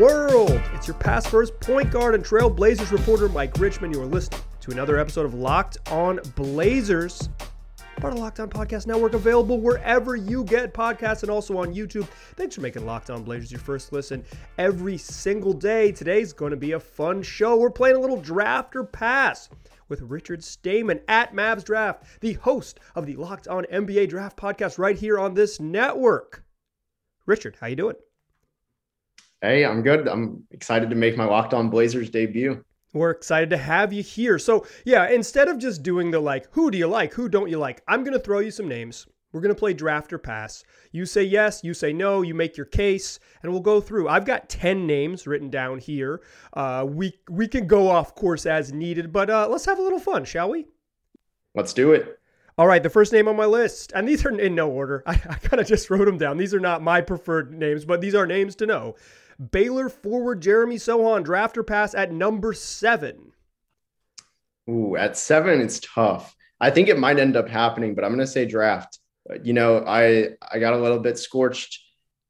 world? It's your pass first point guard and Trail Blazers reporter Mike Richman. You are listening to another episode of Locked On Blazers, part of the Locked On Podcast Network, available wherever you get podcasts and also on YouTube. Thanks for making Locked On Blazers your first listen every single day. Today's going to be a fun show. We're playing a little draft or pass with Richard Stayman at Mavs Draft, the host of the Locked On NBA Draft podcast right here on this network. Richard, how you doing? Hey, I'm good. I'm excited to make my Locked On Blazers debut. We're excited to have you here. So, yeah, instead of just doing the like, who do you like, who don't you like, I'm going to throw you some names. We're going to play draft or pass. You say yes, you say no, you make your case, and we'll go through. I've got 10 names written down here. Uh, we, we can go off course as needed, but uh, let's have a little fun, shall we? Let's do it. All right, the first name on my list, and these are in no order. I, I kind of just wrote them down. These are not my preferred names, but these are names to know. Baylor forward Jeremy Sochan, drafter pass at number seven. Ooh, at seven, it's tough. I think it might end up happening, but I'm going to say draft. You know, I I got a little bit scorched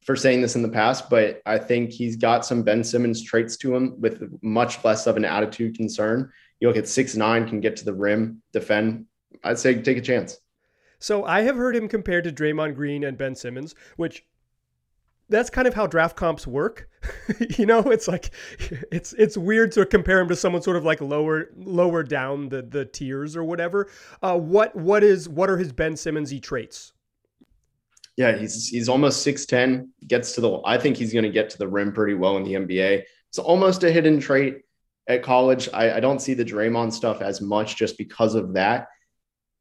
for saying this in the past, but I think he's got some Ben Simmons traits to him with much less of an attitude concern. You look at six nine, can get to the rim, defend. I'd say take a chance. So I have heard him compared to Draymond Green and Ben Simmons, which that's kind of how draft comps work. you know, it's like it's it's weird to compare him to someone sort of like lower lower down the the tiers or whatever. Uh, what what is what are his Ben Simmonsy traits? Yeah, he's he's almost six ten. Gets to the. I think he's going to get to the rim pretty well in the NBA. It's almost a hidden trait at college. I, I don't see the Draymond stuff as much just because of that.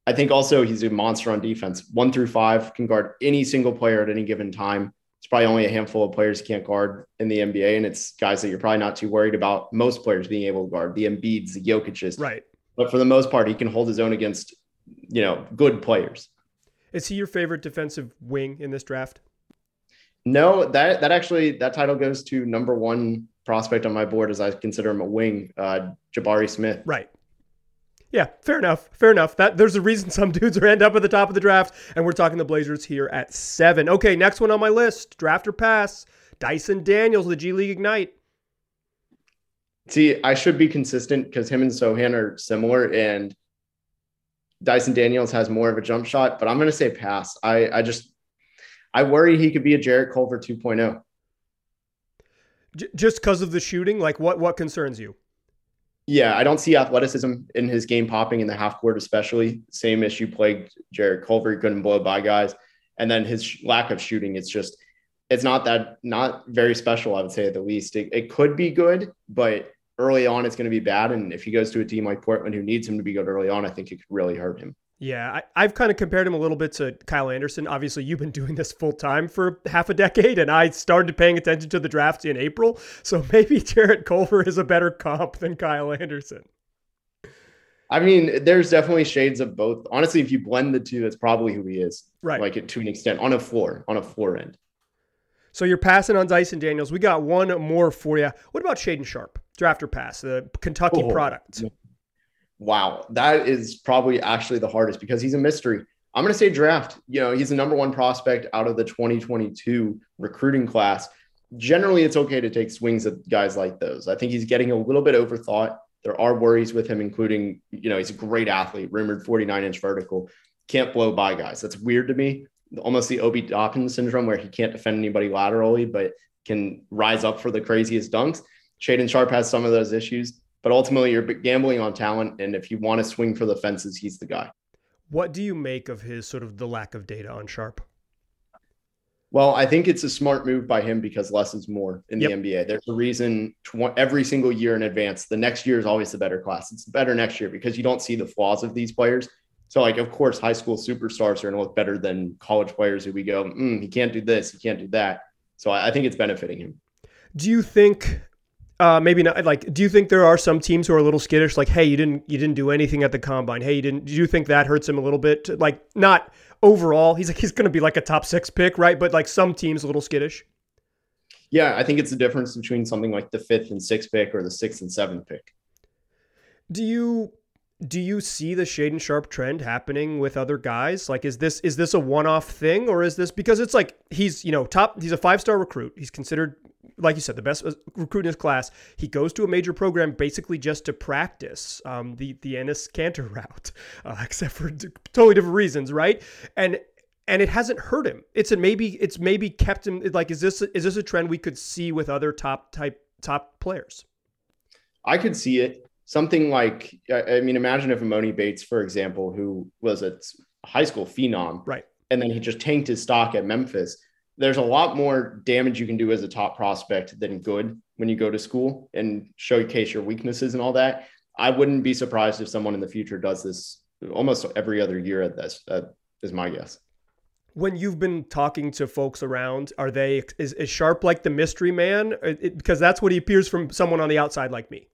I think also he's a monster on defense. One through five can guard any single player at any given time it's probably only a handful of players he can't guard in the NBA, and it's guys that you're probably not too worried about. Most players being able to guard the Embiids, the Jokic's, right? But for the most part, he can hold his own against you know good players. Is he your favorite defensive wing in this draft? No, that that actually that title goes to number one prospect on my board as I consider him a wing, uh, Jabari Smith. Right. Yeah, fair enough. Fair enough. That there's a reason some dudes are end up at the top of the draft, and we're talking the Blazers here at seven. Okay, next one on my list: draft or pass. Dyson Daniels, the G League Ignite. See, I should be consistent because him and Sochan are similar, and Dyson Daniels has more of a jump shot. But I'm going to say pass. I I just I worry he could be a Jarrett Culver 2.0. J- just because of the shooting, like what what concerns you? Yeah, I don't see athleticism in his game popping in the half court, especially. Same issue plagued Jarrett Culver. Couldn't blow by guys. And then his lack of shooting, it's just, it's not that, not very special, I would say at the least. It, it could be good, but early on, it's going to be bad. And if he goes to a team like Portland who needs him to be good early on, I think it could really hurt him. Yeah, I, have kind of compared him a little bit to Kyle Anderson. Obviously, you've been doing this full time for half a decade, and I started paying attention to the drafts in April. So maybe Jarrett Culver is a better comp than Kyle Anderson. I mean, there's definitely shades of both. Honestly, if you blend the two, that's probably who he is. Right. Like to an extent on a floor, on a floor end. So you're passing on Dyson Daniels. We got one more for you. What about Shaedon Sharpe, drafter pass, the Kentucky oh, product? Wow, that is probably actually the hardest because he's a mystery. I'm going to say draft. You know, he's the number one prospect out of the 2022 recruiting class. Generally, it's okay to take swings at guys like those. I think he's getting a little bit overthought. There are worries with him, including, you know, he's a great athlete, rumored 49 inch vertical, can't blow by guys. That's weird to me. Almost the Obi Toppin syndrome, where he can't defend anybody laterally, but can rise up for the craziest dunks. Shaedon Sharpe has some of those issues. But ultimately, you're gambling on talent, and if you want to swing for the fences, he's the guy. What do you make of his sort of the lack of data on Sharpe? Well, I think it's a smart move by him because less is more in yep. the NBA. There's a reason tw- every single year in advance, the next year is always the better class. It's better next year because you don't see the flaws of these players. So, like, of course, high school superstars are going to look better than college players who we go, mm, he can't do this, he can't do that. So, I, I think it's benefiting him. Do you think uh, maybe not. Like, do you think there are some teams who are a little skittish? Like, hey, you didn't you didn't do anything at the combine. Hey, you didn't. Do you think that hurts him a little bit? Like, not overall. He's like he's going to be like a top six pick, right? But like some teams a little skittish. Yeah, I think it's the difference between something like the fifth and sixth pick or the sixth and seventh pick. Do you do you see the Shaedon Sharpe trend happening with other guys? Like, is this is this a one off thing, or is this because it's like he's you know top? He's a five star recruit. He's considered, like you said, the best uh, recruit in his class. He goes to a major program basically just to practice um, the the Enes Kanter route, uh, except for totally different reasons, right? And and it hasn't hurt him. It's a maybe it's maybe kept him like is this is this a trend we could see with other top type top players? I could see it something like I mean, imagine if Emoni Bates, for example, who was a high school phenom, right, and then he just tanked his stock at Memphis. There's a lot more damage you can do as a top prospect than good when you go to school and showcase your weaknesses and all that. I wouldn't be surprised if someone in the future does this almost every other year at this. That is my guess when you've been talking to folks around, are they is, is Sharpe like the mystery man? It, because that's what he appears from someone on the outside like me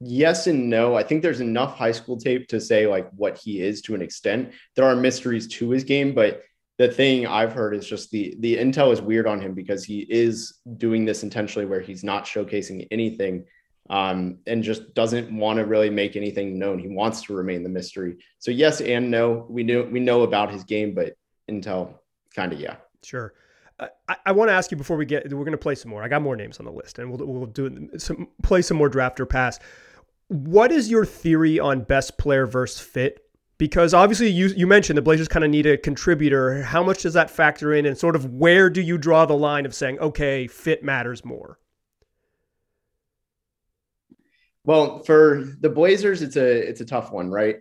yes and no. I think there's enough high school tape to say like what he is to an extent. There are mysteries to his game, but the thing I've heard is just the the intel is weird on him because he is doing this intentionally where he's not showcasing anything um, and just doesn't want to really make anything known. He wants to remain the mystery. So yes and no. We know we know about his game, but intel kind of yeah. Sure. I, I want to ask you before we get. We're going to play some more. I got more names on the list, and we'll we'll do some play some more draft or pass. What is your theory on best player versus fit? Because obviously you you mentioned the Blazers kind of need a contributor. How much does that factor in, and sort of where do you draw the line of saying okay, fit matters more? Well, for the Blazers, it's a it's a tough one, right?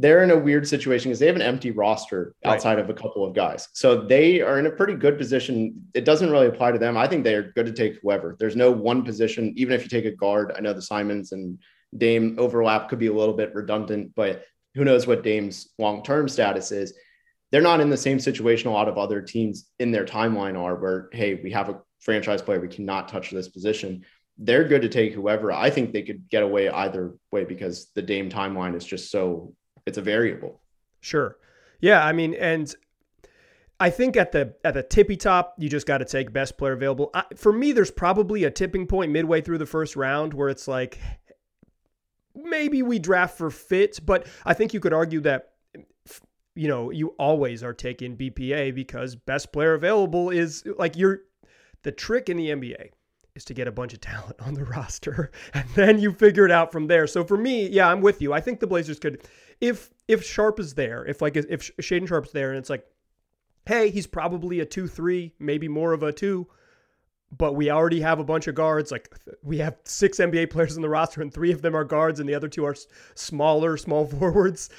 They're in a weird situation because they have an empty roster outside right. of a couple of guys. So they are in a pretty good position. It doesn't really apply to them. I think they are good to take whoever. There's no one position, even if you take a guard. I know the Simons and Dame overlap could be a little bit redundant, but who knows what Dame's long term status is. They're not in the same situation a lot of other teams in their timeline are, where, hey, we have a franchise player, we cannot touch this position. They're good to take whoever. I think they could get away either way because the Dame timeline is just so, it's a variable. Sure. Yeah. I mean, and I think at the at the tippy top, you just got to take best player available. I, for me, there's probably a tipping point midway through the first round where it's like, maybe we draft for fit, but I think you could argue that you know you always are taking BPA because best player available is like you're the trick in the NBA is to get a bunch of talent on the roster and then you figure it out from there. So for me, yeah, I'm with you. I think the Blazers could if if Sharpe is there, if like if Shaedon Sharpe's there and it's like hey, he's probably a 2-3, maybe more of a 2 but we already have a bunch of guards. Like we have six NBA players in the roster, and three of them are guards, and the other two are smaller, small forwards.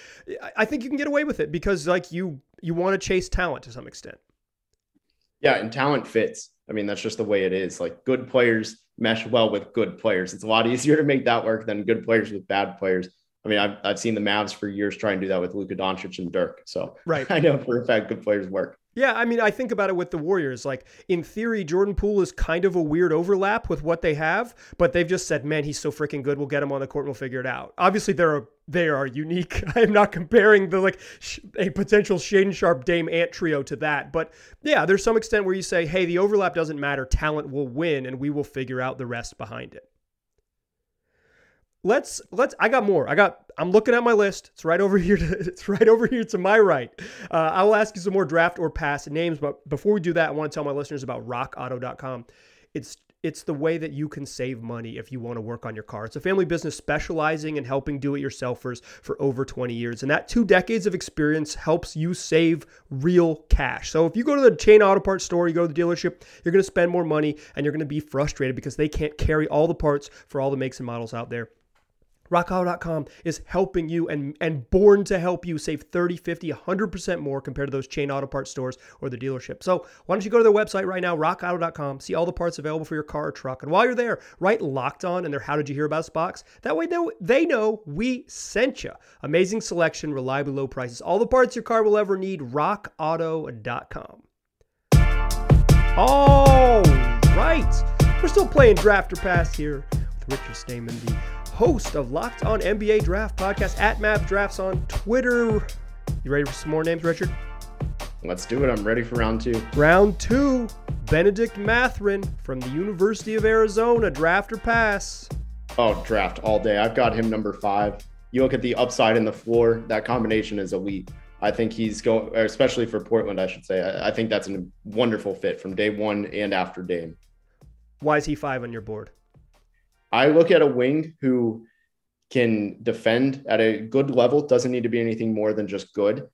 I think you can get away with it because like you you want to chase talent to some extent. Yeah, and talent fits. I mean, that's just the way it is. Like good players mesh well with good players. It's a lot easier to make that work than good players with bad players. I mean, I've, I've seen the Mavs for years try and do that with Luka Doncic and Dirk. So right. I know for a fact good players work. Yeah, I mean, I think about it with the Warriors. Like, in theory, Jordan Poole is kind of a weird overlap with what they have, but they've just said, man, he's so freaking good. We'll get him on the court and we'll figure it out. Obviously, they're they are unique. I am not comparing the like a potential Shaedon Sharpe Dame Ant trio to that, but yeah, there's some extent where you say, hey, the overlap doesn't matter. Talent will win, and we will figure out the rest behind it let's let's i got more i got i'm looking at my list it's right over here to, it's right over here to my right uh, i will ask you some more draft or pass names but before we do that i want to tell my listeners about rockauto.com it's it's the way that you can save money if you want to work on your car. It's a family business specializing in helping do it yourselfers for over 20 years. And that two decades of experience helps you save real cash. So if you go to the chain auto parts store, you go to the dealership, you're going to spend more money and you're going to be frustrated because they can't carry all the parts for all the makes and models out there. RockAuto.com is helping you and, and born to help you save 30, 50, 100% more compared to those chain auto parts stores or the dealership. So why don't you go to their website right now, rockauto.com, see all the parts available for your car or truck. And while you're there, write locked on in their How Did You Hear About Us box. That way they they know we sent you. Amazing selection, reliably low prices, all the parts your car will ever need, rockauto.com. All right. We're still playing draft or pass here with Richard Stayman, the host of Locked On NBA Draft podcast at Mavs Drafts on Twitter. You ready for some more names, Richard? Let's do it. I'm ready for round two. Round two, Benedict Mathurin from the University of Arizona. Draft or pass? Oh, draft all day. I've got him number five. You look at the upside and the floor, that combination is elite. I think he's going, especially for Portland, I should say. I, I think that's a wonderful fit from day one and after Dame. Why is he five on your board? I look at a wing who can defend at a good level, doesn't need to be anything more than just good,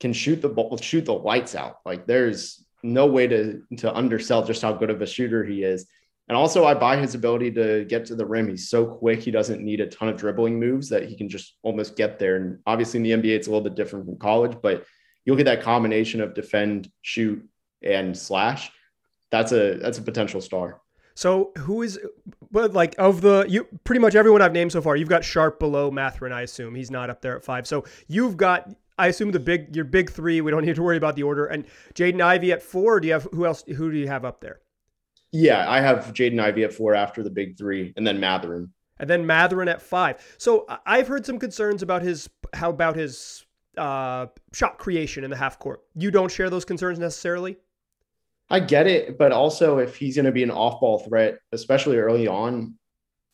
can shoot the ball, shoot the lights out. Like there's no way to to undersell just how good of a shooter he is. And also, I buy his ability to get to the rim. He's so quick; he doesn't need a ton of dribbling moves that he can just almost get there. And obviously, in the NBA, it's a little bit different from college. But you'll get that combination of defend, shoot, and slash. That's a that's a potential star. So who is, but like of the you pretty much everyone I've named so far, you've got Sharpe below Mathurin. I assume he's not up there at five. So you've got I assume the big your big three. We don't need to worry about the order. And Jaden Ivey at four. Do you have who else? Who do you have up there? Yeah, I have Jaden Ivey at four after the big three, and then Mathurin. And then Mathurin at five. So I've heard some concerns about his how about his uh, shot creation in the half court. You don't share those concerns necessarily. I get it, but also if he's going to be an off-ball threat, especially early on,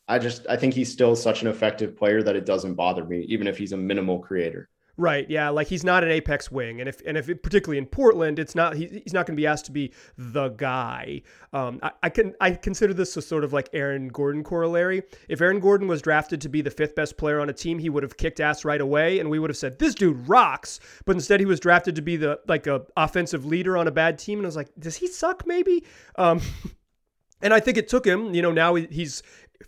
I just I think he's still such an effective player that it doesn't bother me, even if he's a minimal creator. Right. Yeah. Like he's not an apex wing, and if and if it, particularly in Portland, it's not he, he's not going to be asked to be the guy. Um, I, I, can I consider this a sort of like Aaron Gordon corollary. If Aaron Gordon was drafted to be the fifth best player on a team, he would have kicked ass right away, and we would have said this dude rocks. But instead, he was drafted to be the like a offensive leader on a bad team, and I was like, does he suck? Maybe. Um, And I think it took him, you know, now he's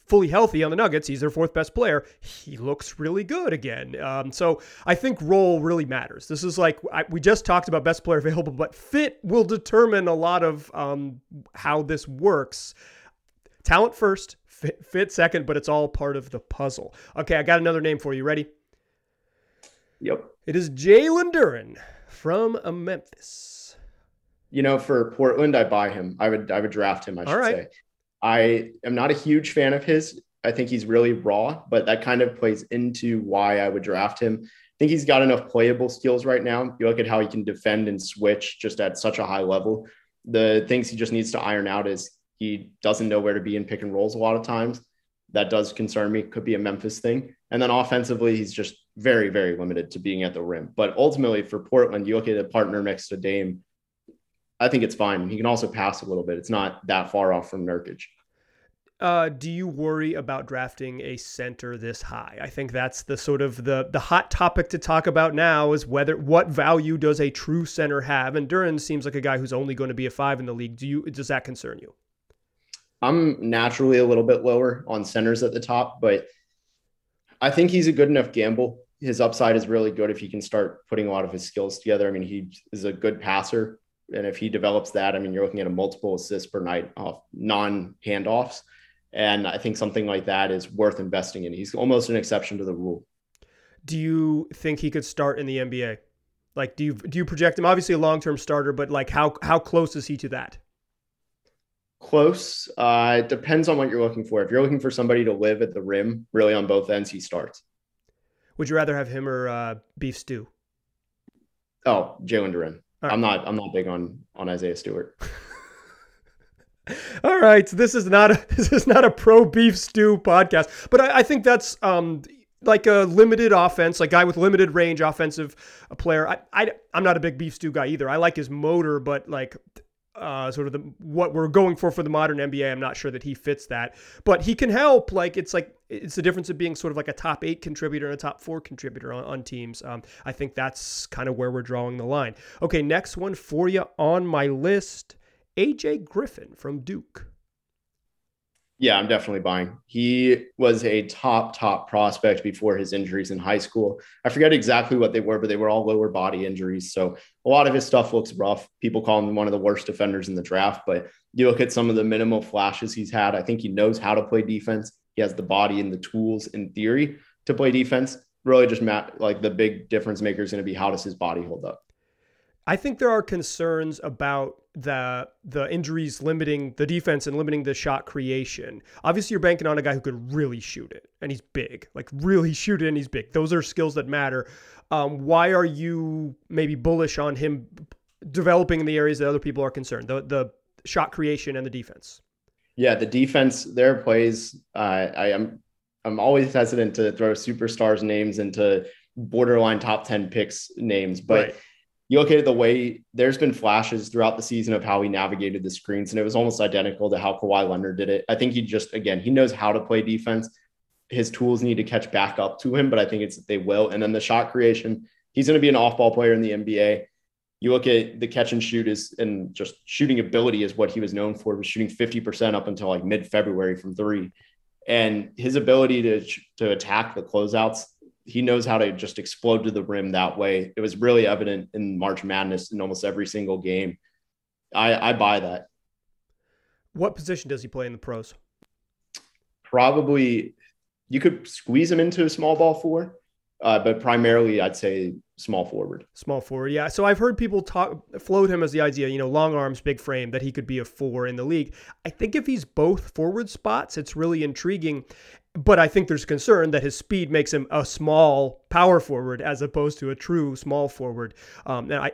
fully healthy on the Nuggets. He's their fourth best player. He looks really good again. Um, so I think role really matters. This is like I, we just talked about best player available, but fit will determine a lot of um, how this works. Talent first, fit, fit second, but it's all part of the puzzle. Okay, I got another name for you. Ready? Yep. It is Jalen Duren from Memphis. You know, for Portland, I buy him. I would I would draft him. I should say. I am not a huge fan of his. I think he's really raw, but that kind of plays into why I would draft him. I think he's got enough playable skills right now. You look at how he can defend and switch just at such a high level. The things he just needs to iron out is he doesn't know where to be in pick and rolls a lot of times. That does concern me. Could be a Memphis thing. And then offensively, he's just very, very limited to being at the rim. But ultimately, for Portland, you look at a partner next to Dame I think it's fine. He can also pass a little bit. It's not that far off from Nurkic. Uh, do you worry about drafting a center this high? I think that's the sort of the the hot topic to talk about now is whether what value does a true center have? And Duren seems like a guy who's only going to be a five in the league. Do you does that concern you? I'm naturally a little bit lower on centers at the top, but I think he's a good enough gamble. His upside is really good if he can start putting a lot of his skills together. I mean, he is a good passer and if he develops that, I mean, you're looking at a multiple assists per night off non handoffs. And I think something like that is worth investing in. He's almost an exception to the rule. Do you think he could start in the NBA? Like, do you do you project him? Obviously, a long term starter, but like, how how close is he to that? Close. Uh, it depends on what you're looking for. If you're looking for somebody to live at the rim, really on both ends, he starts. Would you rather have him or uh, Beef Stew? Oh, Jalen Duren. Right. I'm not. I'm not big on on Isaiah Stewart. All right, so this is not a this is not a pro beef stew podcast, but I, I think that's um like a limited offense, like guy with limited range offensive player. I, I I'm not a big beef stew guy either. I like his motor, but like uh, sort of the what we're going for for the modern NBA. I'm not sure that he fits that, but he can help. Like it's like it's the difference of being sort of like a top eight contributor and a top four contributor on, on teams. Um, I think that's kind of where we're drawing the line. Okay, next one for you on my list: AJ Griffin from Duke. Yeah, I'm definitely buying. He was a top, top prospect before his injuries in high school. I forget exactly what they were, but they were all lower body injuries. So a lot of his stuff looks rough. People call him one of the worst defenders in the draft, but you look at some of the minimal flashes he's had. I think he knows how to play defense. He has the body and the tools in theory to play defense. Really, just Matt, like the big difference maker is going to be how does his body hold up? I think there are concerns about the the injuries limiting the defense and limiting the shot creation. Obviously, you're banking on a guy who could really shoot it, and he's big, like really shoot it, and he's big. Those are skills that matter. Um, why are you maybe bullish on him developing in the areas that other people are concerned? The the shot creation and the defense. Yeah, the defense. Their plays. Uh, I am I'm always hesitant to throw superstars names into borderline top 10 picks names, but right. you look at the way there's been flashes throughout the season of how he navigated the screens, and it was almost identical to how Kawhi Leonard did it. I think he just, again, he knows how to play defense. His tools need to catch back up to him, but I think it's they will. And then the shot creation, he's going to be an off ball player in the NBA. You look at the catch and shoot is and just shooting ability is what he was known for. He was shooting 50% up until like mid February from three. And his ability to, to attack the closeouts he knows how to just explode to the rim that way. It was really evident in March Madness in almost every single game. I, I buy that. What position does he play in the pros? Probably you could squeeze him into a small ball four, uh, but primarily I'd say small forward. Small forward, yeah. So I've heard people talk float him as the idea, you know, long arms, big frame, that he could be a four in the league. I think if he's both forward spots, it's really intriguing. But I think there's concern that his speed makes him a small power forward as opposed to a true small forward. Um, and I,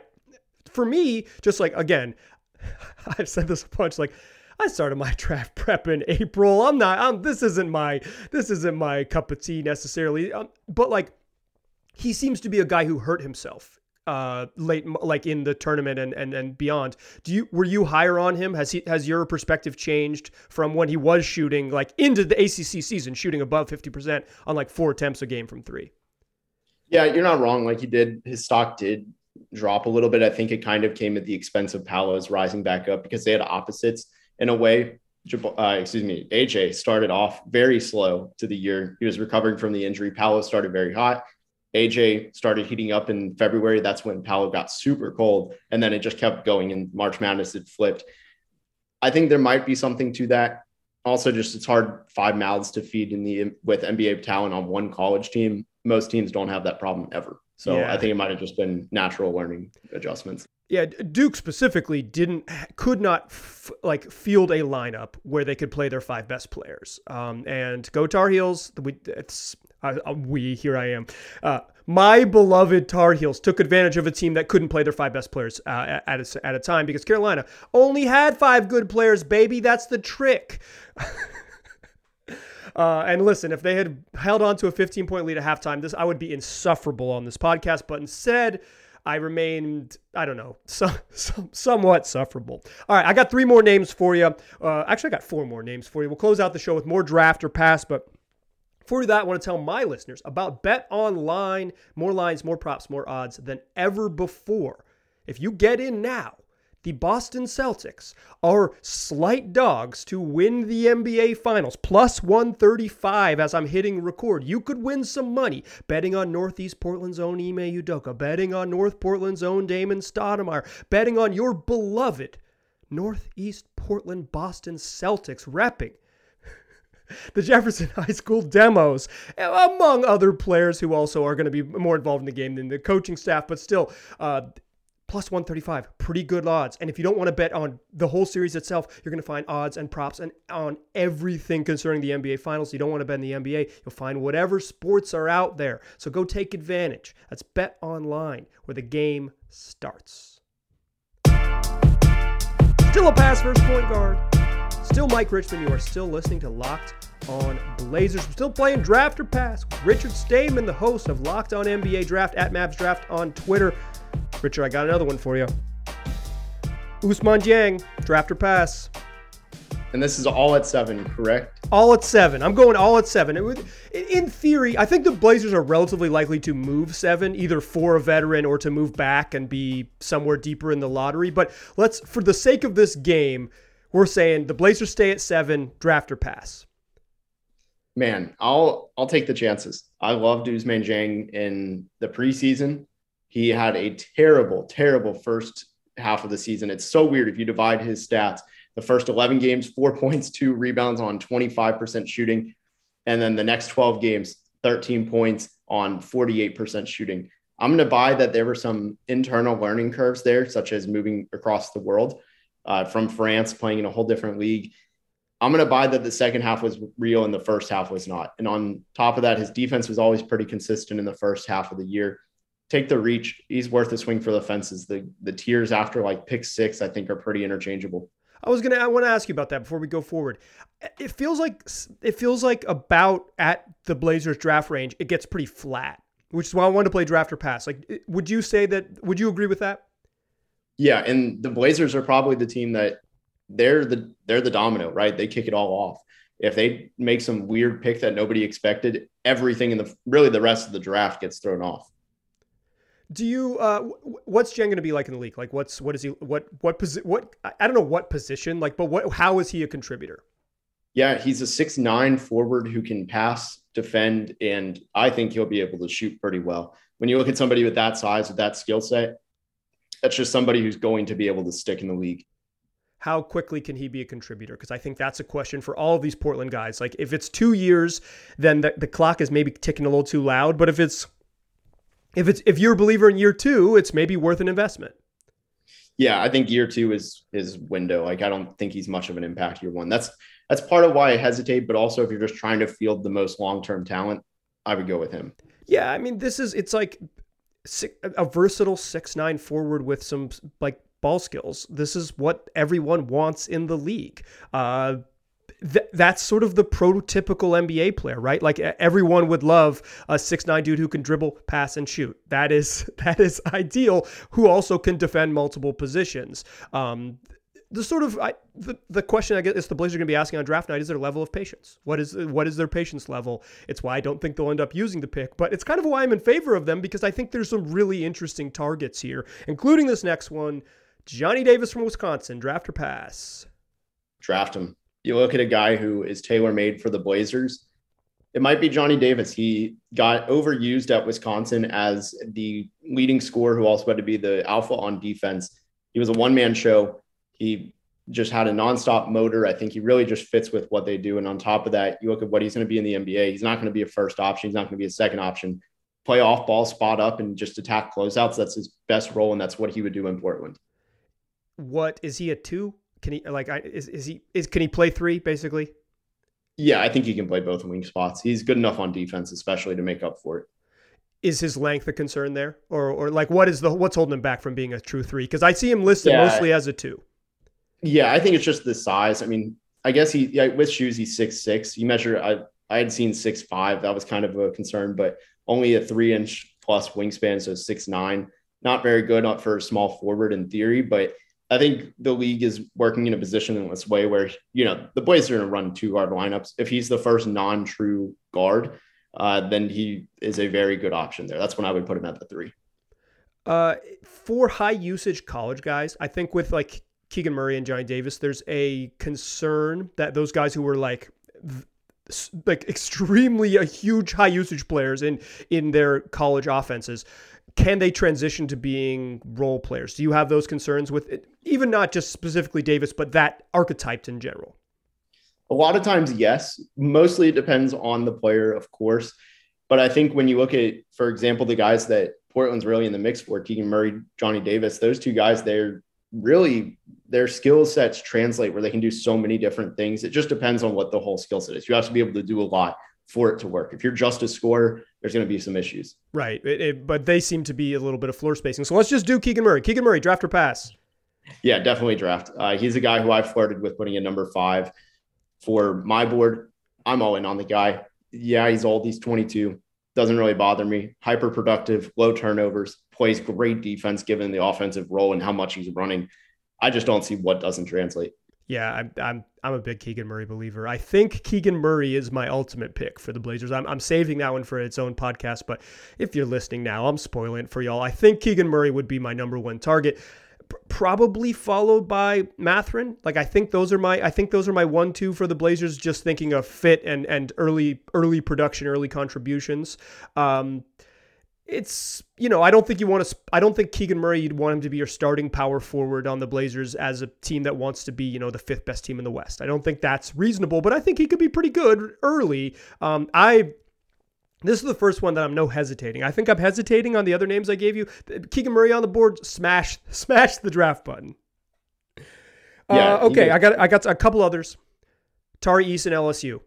for me, just like again, I've said this a bunch, like I started my draft prep in April. I'm not. I'm, this isn't my. This isn't my cup of tea necessarily. Um, but like, he seems to be a guy who hurt himself uh, late, like in the tournament and, and and beyond. Do you were you higher on him? Has he has your perspective changed from when he was shooting like into the ACC season, shooting above fifty percent on like four attempts a game from three? Yeah, you're not wrong. Like he did, his stock did drop a little bit. I think it kind of came at the expense of Paolo's rising back up because they had opposites in a way. Uh, excuse me, AJ started off very slow to the year. He was recovering from the injury. Paolo started very hot. AJ started heating up in February. That's when Paolo got super cold. And then it just kept going. In March Madness, it flipped. I think there might be something to that. Also, just it's hard five mouths to feed in the with NBA talent on one college team. Most teams don't have that problem ever. So yeah. I think it might have just been natural learning adjustments. Yeah, Duke specifically didn't could not f- like field a lineup where they could play their five best players. Um, and go Tar Heels. It's uh, we here I am. Uh, my beloved Tar Heels took advantage of a team that couldn't play their five best players uh, at, a, at a time because Carolina only had five good players. Baby, that's the trick. Uh, and listen, if they had held on to a 15 point lead at halftime, this I would be insufferable on this podcast. But instead, I remained, I don't know, some, some, somewhat sufferable. All right, I got three more names for you. Uh, actually, I got four more names for you. We'll close out the show with more draft or pass, but before that, I want to tell my listeners about Bet Online. More lines, more props, more odds than ever before. If you get in now, the Boston Celtics are slight dogs to win the NBA Finals, plus 135 as I'm hitting record. You could win some money betting on Northeast Portland's own Ime Udoka, betting on North Portland's own Damon Stoudamire, betting on your beloved Northeast Portland Boston Celtics repping the Jefferson High School demos, among other players who also are going to be more involved in the game than the coaching staff, but still, uh, plus 135, pretty good odds. And if you don't want to bet on the whole series itself, you're going to find odds and props and on everything concerning the NBA Finals. You don't want to bet in the NBA, you'll find whatever sports are out there. So go take advantage. That's Bet Online, where the game starts. Still a pass first point guard. Still Mike Richman. You are still listening to Locked on Blazers. We're still playing Draft or Pass. Richard Stayman, the host of Locked on NBA Draft at Mavs Draft on Twitter. Richard, I got another one for you. Ousmane Dieng, Draft or Pass. And this is all at seven, correct? All at seven. I'm going all at seven. in theory, I think the Blazers are relatively likely to move seven, either for a veteran or to move back and be somewhere deeper in the lottery. But let's, for the sake of this game, we're saying the Blazers stay at seven, draft or pass. Man, I'll I'll take the chances. I loved Ousmane Dieng in the preseason. He had a terrible, terrible first half of the season. It's so weird if you divide his stats. The first 11 games, four points, two rebounds on 25% shooting. And then the next 12 games, 13 points on 48% shooting. I'm going to buy that there were some internal learning curves there, such as moving across the world uh, from France, playing in a whole different league. I'm going to buy that the second half was real and the first half was not. And on top of that, his defense was always pretty consistent in the first half of the year. Take the reach. He's worth a swing for the fences. The the tiers after like pick six, I think, are pretty interchangeable. I was gonna. I want to ask you about that before we go forward. It feels like it feels like about at the Blazers draft range, it gets pretty flat, which is why I wanted to play draft or pass. Like, would you say that? Would you agree with that? Yeah, and the Blazers are probably the team that they're the they're the domino, right? They kick it all off. If they make some weird pick that nobody expected, everything in the really the rest of the draft gets thrown off. Do you uh what's Dieng going to be like in the league? Like what's what is he what what posi- what I don't know what position, like but what how is he a contributor? Yeah, he's a six nine forward who can pass, defend, and I think he'll be able to shoot pretty well. When you look at somebody with that size, with that skill set, that's just somebody who's going to be able to stick in the league. How quickly can he be a contributor? Because I think that's a question for all of these Portland guys. Like if it's two years, then the, the clock is maybe ticking a little too loud. But if it's if it's if you're a believer in year two, it's maybe worth an investment. Yeah, I think year two is his window. Like I don't think he's much of an impact year one. That's that's part of why I hesitate. But also, if you're just trying to field the most long term talent, I would go with him. Yeah, I mean, this is it's like a versatile six nine forward with some like ball skills. This is what everyone wants in the league. Uh, th- that's sort of the prototypical NBA player, right? Like everyone would love a six nine dude who can dribble, pass, and shoot. That is that is ideal. Who also can defend multiple positions. Um, the sort of I, the, the question I guess the Blazers are going to be asking on draft night is their level of patience. What is what is their patience level? It's why I don't think they'll end up using the pick, but it's kind of why I'm in favor of them because I think there's some really interesting targets here, including this next one, Johnny Davis from Wisconsin, draft or pass. Draft him. You look at a guy who is tailor made for the Blazers. It might be Johnny Davis. He got overused at Wisconsin as the leading scorer who also had to be the alpha on defense. He was a one man show he just had a nonstop motor. I think he really just fits with what they do. And on top of that, you look at what he's going to be in the NBA. He's not going to be a first option. He's not going to be a second option. Play off ball, spot up, and just attack closeouts. That's his best role, and that's what he would do in Portland. What is he a two? Can he like? Is is he is can he play three basically? Yeah, I think he can play both wing spots. He's good enough on defense, especially to make up for it is his length a concern there or or like what is the what's holding him back from being a true three because i see him listed yeah. mostly as a two yeah, I think it's just the size. I mean, I guess he yeah, with shoes he's six six. You measure I I had seen six five. That was kind of a concern, but only a three inch plus wingspan, so six nine. Not very good not for a small forward in theory, but I think the league is working in a position in this way where you know the Blazers are going to run two guard lineups. If he's the first non-true guard, uh, then he is a very good option there. That's when I would put him at the three. Uh, for high usage college guys, I think with like Keegan Murray and Johnny Davis, there's a concern that those guys who were like like extremely a huge high usage players in in their college offenses can they transition to being role players? Do you have those concerns with it? even not just specifically davis but that archetyped in general? A lot of times yes. Mostly it depends on the player of course. But i think when you look at for example the guys that portland's really in the mix for keegan murray johnny davis those two guys they're really their skill sets translate where they can do so many different things. It just depends on what the whole skill set is. You have to be able to do a lot for it to work. If you're just a scorer, there's going to be some issues. Right. It, it, but they seem to be a little bit of floor spacing. So let's just do Keegan Murray. Keegan Murray, draft or pass? Yeah, definitely draft. Uh, he's a guy who I flirted with putting in number five for my board. I'm all in on the guy. Yeah, he's old. He's 22. Doesn't really bother me. Hyper productive, low turnovers, plays great defense given the offensive role and how much he's running. I just don't see what doesn't translate. Yeah, I'm I'm I'm a big Keegan Murray believer. I think Keegan Murray is my ultimate pick for the Blazers. I'm I'm saving that one for its own podcast, but if you're listening now, I'm spoiling it for y'all. I think Keegan Murray would be my number one target. Probably followed by Mathurin. Like I think those are my I think those are my one two for the Blazers. Just thinking of fit and and early early production, early contributions. Um, it's you know I don't think you want to I don't think Keegan Murray you'd want him to be your starting power forward on the Blazers as a team that wants to be you know the fifth best team in the West. I don't think that's reasonable, but I think he could be pretty good early. Um, I this is the first one that I'm no hesitating. I think I'm hesitating on the other names I gave you. Keegan Murray on the board, smash smash the draft button. Yeah. Uh, okay, I got I got a couple others. Tari Eason LSU.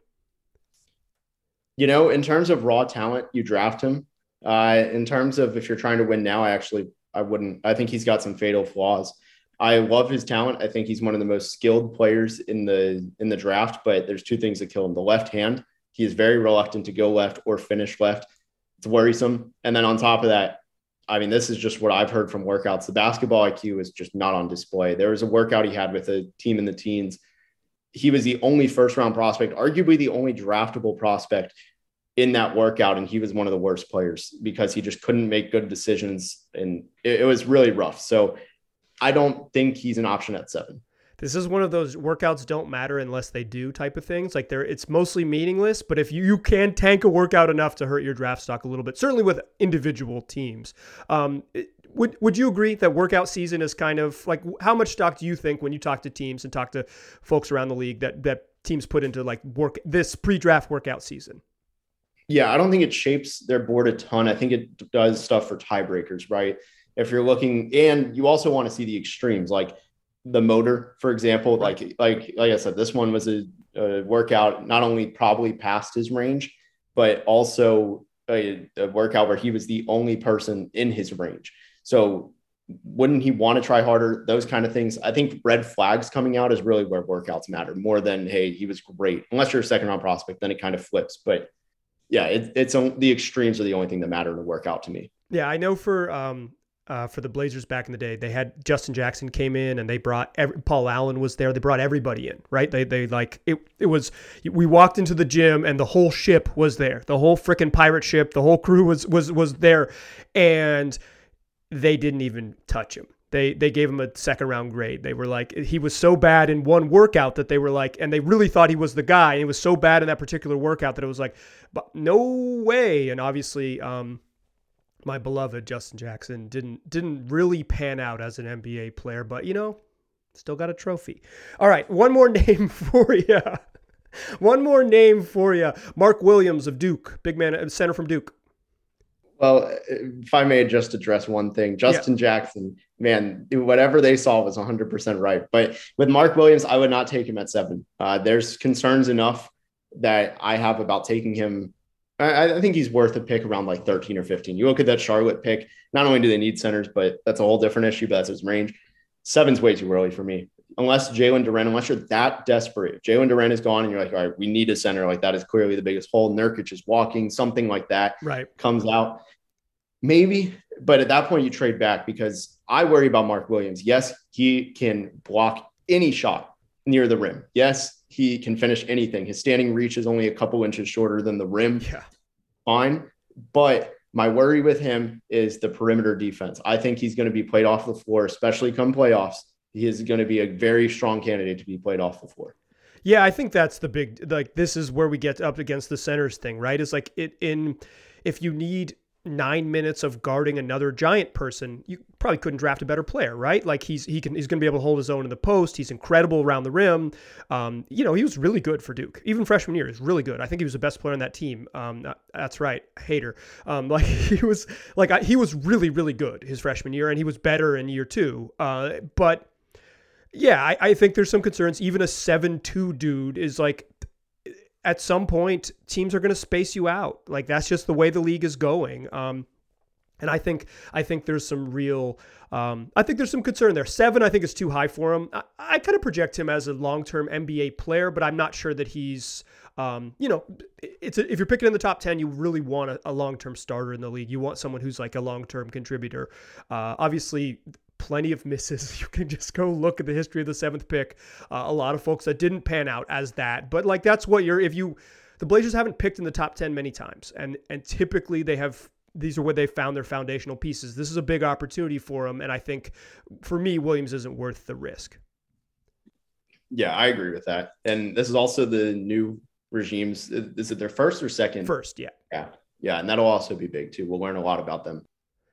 You know, in terms of raw talent, you draft him uh, in terms of if you're trying to win now, I actually I wouldn't. I think he's got some fatal flaws. I love his talent. I think he's one of the most skilled players in the in the draft. But there's two things that kill him: the left hand. He is very reluctant to go left or finish left. It's worrisome. And then on top of that, I mean, this is just what I've heard from workouts. The basketball IQ is just not on display. There was a workout he had with a team in the teens. He was the only first round prospect, arguably the only draftable prospect in that workout. And he was one of the worst players because he just couldn't make good decisions. And it, it was really rough. So I don't think he's an option at seven. This is one of those workouts don't matter unless they do type of things. Like they're it's mostly meaningless, but if you, you can tank a workout enough to hurt your draft stock a little bit, certainly with individual teams. Um, would would you agree that workout season is kind of like how much stock do you think when you talk to teams and talk to folks around the league that that teams put into like work this pre-draft workout season? Yeah, I don't think it shapes their board a ton. I think it does stuff for tiebreakers, right? If you're looking, and you also want to see the extremes, like the motor, for example. Like like like I said, this one was a, a workout not only probably past his range, but also a, a, workout where he was the only person in his range. So wouldn't he want to try harder? Those kind of things. I think red flags coming out is really where workouts matter more than hey he was great. Unless you're a second round prospect, then it kind of flips. But yeah, it, it's the extremes are the only thing that matter in a workout to me. Yeah, I know for um, uh, for the Blazers back in the day. They had Justin Jackson came in and they brought every, Paul Allen was there. They brought everybody in, right? They they like it. It was we walked into the gym and the whole ship was there. The whole freaking pirate ship, the whole crew was was was there, and they didn't even touch him. They they gave him a second round grade. They were like he was so bad in one workout that they were like, and they really thought he was the guy. And he was so bad in that particular workout that it was like, but no way. And obviously, um, my beloved Justin Jackson didn't didn't really pan out as an NBA player, but you know, still got a trophy. All right, one more name for you. One more name for you. Mark Williams of Duke, big man, center from Duke. Well, if I may just address one thing, Justin yeah. Jackson, man, whatever they saw was 100% right. But with Mark Williams, I would not take him at seven. Uh, there's concerns enough that I have about taking him I, I, think he's worth a pick around like 13 or 15. You look at that Charlotte pick, not only do they need centers, but that's a whole different issue, but that's his range. Seven's way too early for me. Unless Jalen Duren, unless you're that desperate, Jalen Duren is gone and you're like, all right, we need a center. Like that is clearly the biggest hole. Nurkic is walking, something like that right. comes out. Maybe, but at that point you trade back because I worry about Mark Williams. Yes, he can block any shot near the rim. Yes, he can finish anything. His standing reach is only a couple inches shorter than the rim. Yeah. Fine. But my worry with him is the perimeter defense. I think he's going to be played off the floor, especially come playoffs. He is going to be a very strong candidate to be played off the floor. Yeah, I think that's the big like this is where we get up against the centers thing, right? Is like it in if you need nine minutes of guarding another giant person, you probably couldn't draft a better player, right? Like he's he can he's going to be able to hold his own in the post. He's incredible around the rim. Um, you know, he was really good for Duke, even freshman year. Is really good. I think he was the best player on that team. Um, that's right, hater. Um, like he was like I, he was really really good his freshman year, and he was better in year two. Uh, but yeah, I, I think there's some concerns. Even a seven two dude is like at some point teams are going to space you out. Like that's just the way the league is going. Um, and I think I think there's some real um, I think there's some concern there. Seven I think is too high for him. I, I kind of project him as a long term NBA player, but I'm not sure that he's um, you know it's a, if you're picking in the top ten, you really want a, a long term starter in the league. You want someone who's like a long term contributor. Uh, obviously, plenty of misses. You can just go look at the history of the seventh pick. Uh, a lot of folks that didn't pan out as that, but like that's what you're. If you, the Blazers haven't picked in the top ten many times, and and typically they have. These are where they found their foundational pieces. This is a big opportunity for them, and I think for me, Williams isn't worth the risk. Yeah, I agree with that. And this is also the new regimes. Is it their first or second? First, yeah. Yeah. Yeah. And that'll also be big too. We'll learn a lot about them.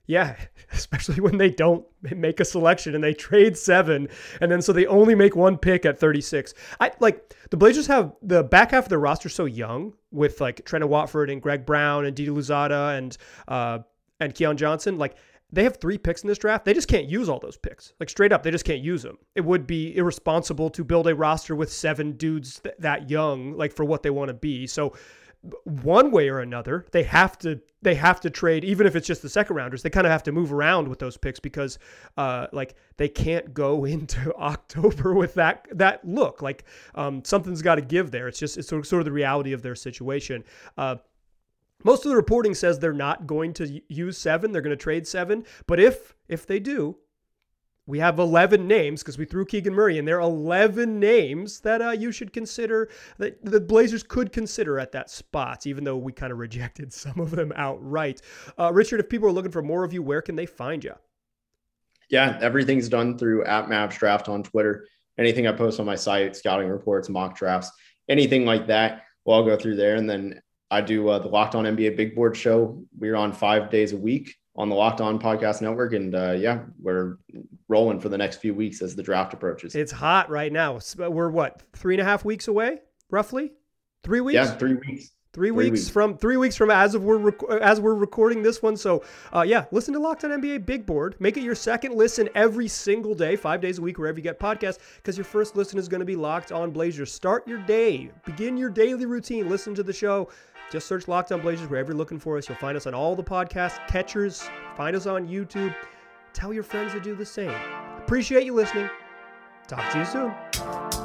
Yeah, especially when they don't make a selection and they trade seven, and then so they only make one pick at 36. I like the Blazers have the back half of their roster so young with like Trendon Watford and Greg Brown and Didi Louzada and uh and Keon Johnson. Like they have three picks in this draft. They just can't use all those picks. Like straight up, they just can't use them. It would be irresponsible to build a roster with seven dudes th- that young, like for what they want to be. So one way or another, they have to they have to trade, even if it's just the second rounders. They kind of have to move around with those picks because, uh, like they can't go into October with that that look. Like um, something's got to give there. It's just it's sort of, the reality of their situation. Uh, most of the reporting says they're not going to use seven. They're going to trade seven. But if if they do, we have 11 names because we threw Keegan Murray in there. 11 names that uh, you should consider that the Blazers could consider at that spot, even though we kind of rejected some of them outright. Uh, Richard, if people are looking for more of you, where can they find you? Yeah, everything's done through at Mavs Draft on Twitter. Anything I post on my site, scouting reports, mock drafts, anything like that, well, I'll go through there. And then I do uh, the Locked On NBA Big Board show. We're on five days a week on the Locked On Podcast Network. And uh, yeah, we're rolling for the next few weeks as the draft approaches. It's hot right now. We're what, three and a half weeks away, roughly? Three weeks? Yeah, three weeks. Three, three weeks, weeks, from three weeks from as of we're rec- as we're recording this one. So, uh, yeah, listen to Locked On NBA Big Board. Make it your second listen every single day, five days a week, wherever you get podcasts. Because your first listen is going to be Locked On Blazers. Start your day, begin your daily routine. Listen to the show. Just search Locked On Blazers wherever you're looking for us. You'll find us on all the podcast catchers. Find us on YouTube. Tell your friends to do the same. Appreciate you listening. Talk to you soon.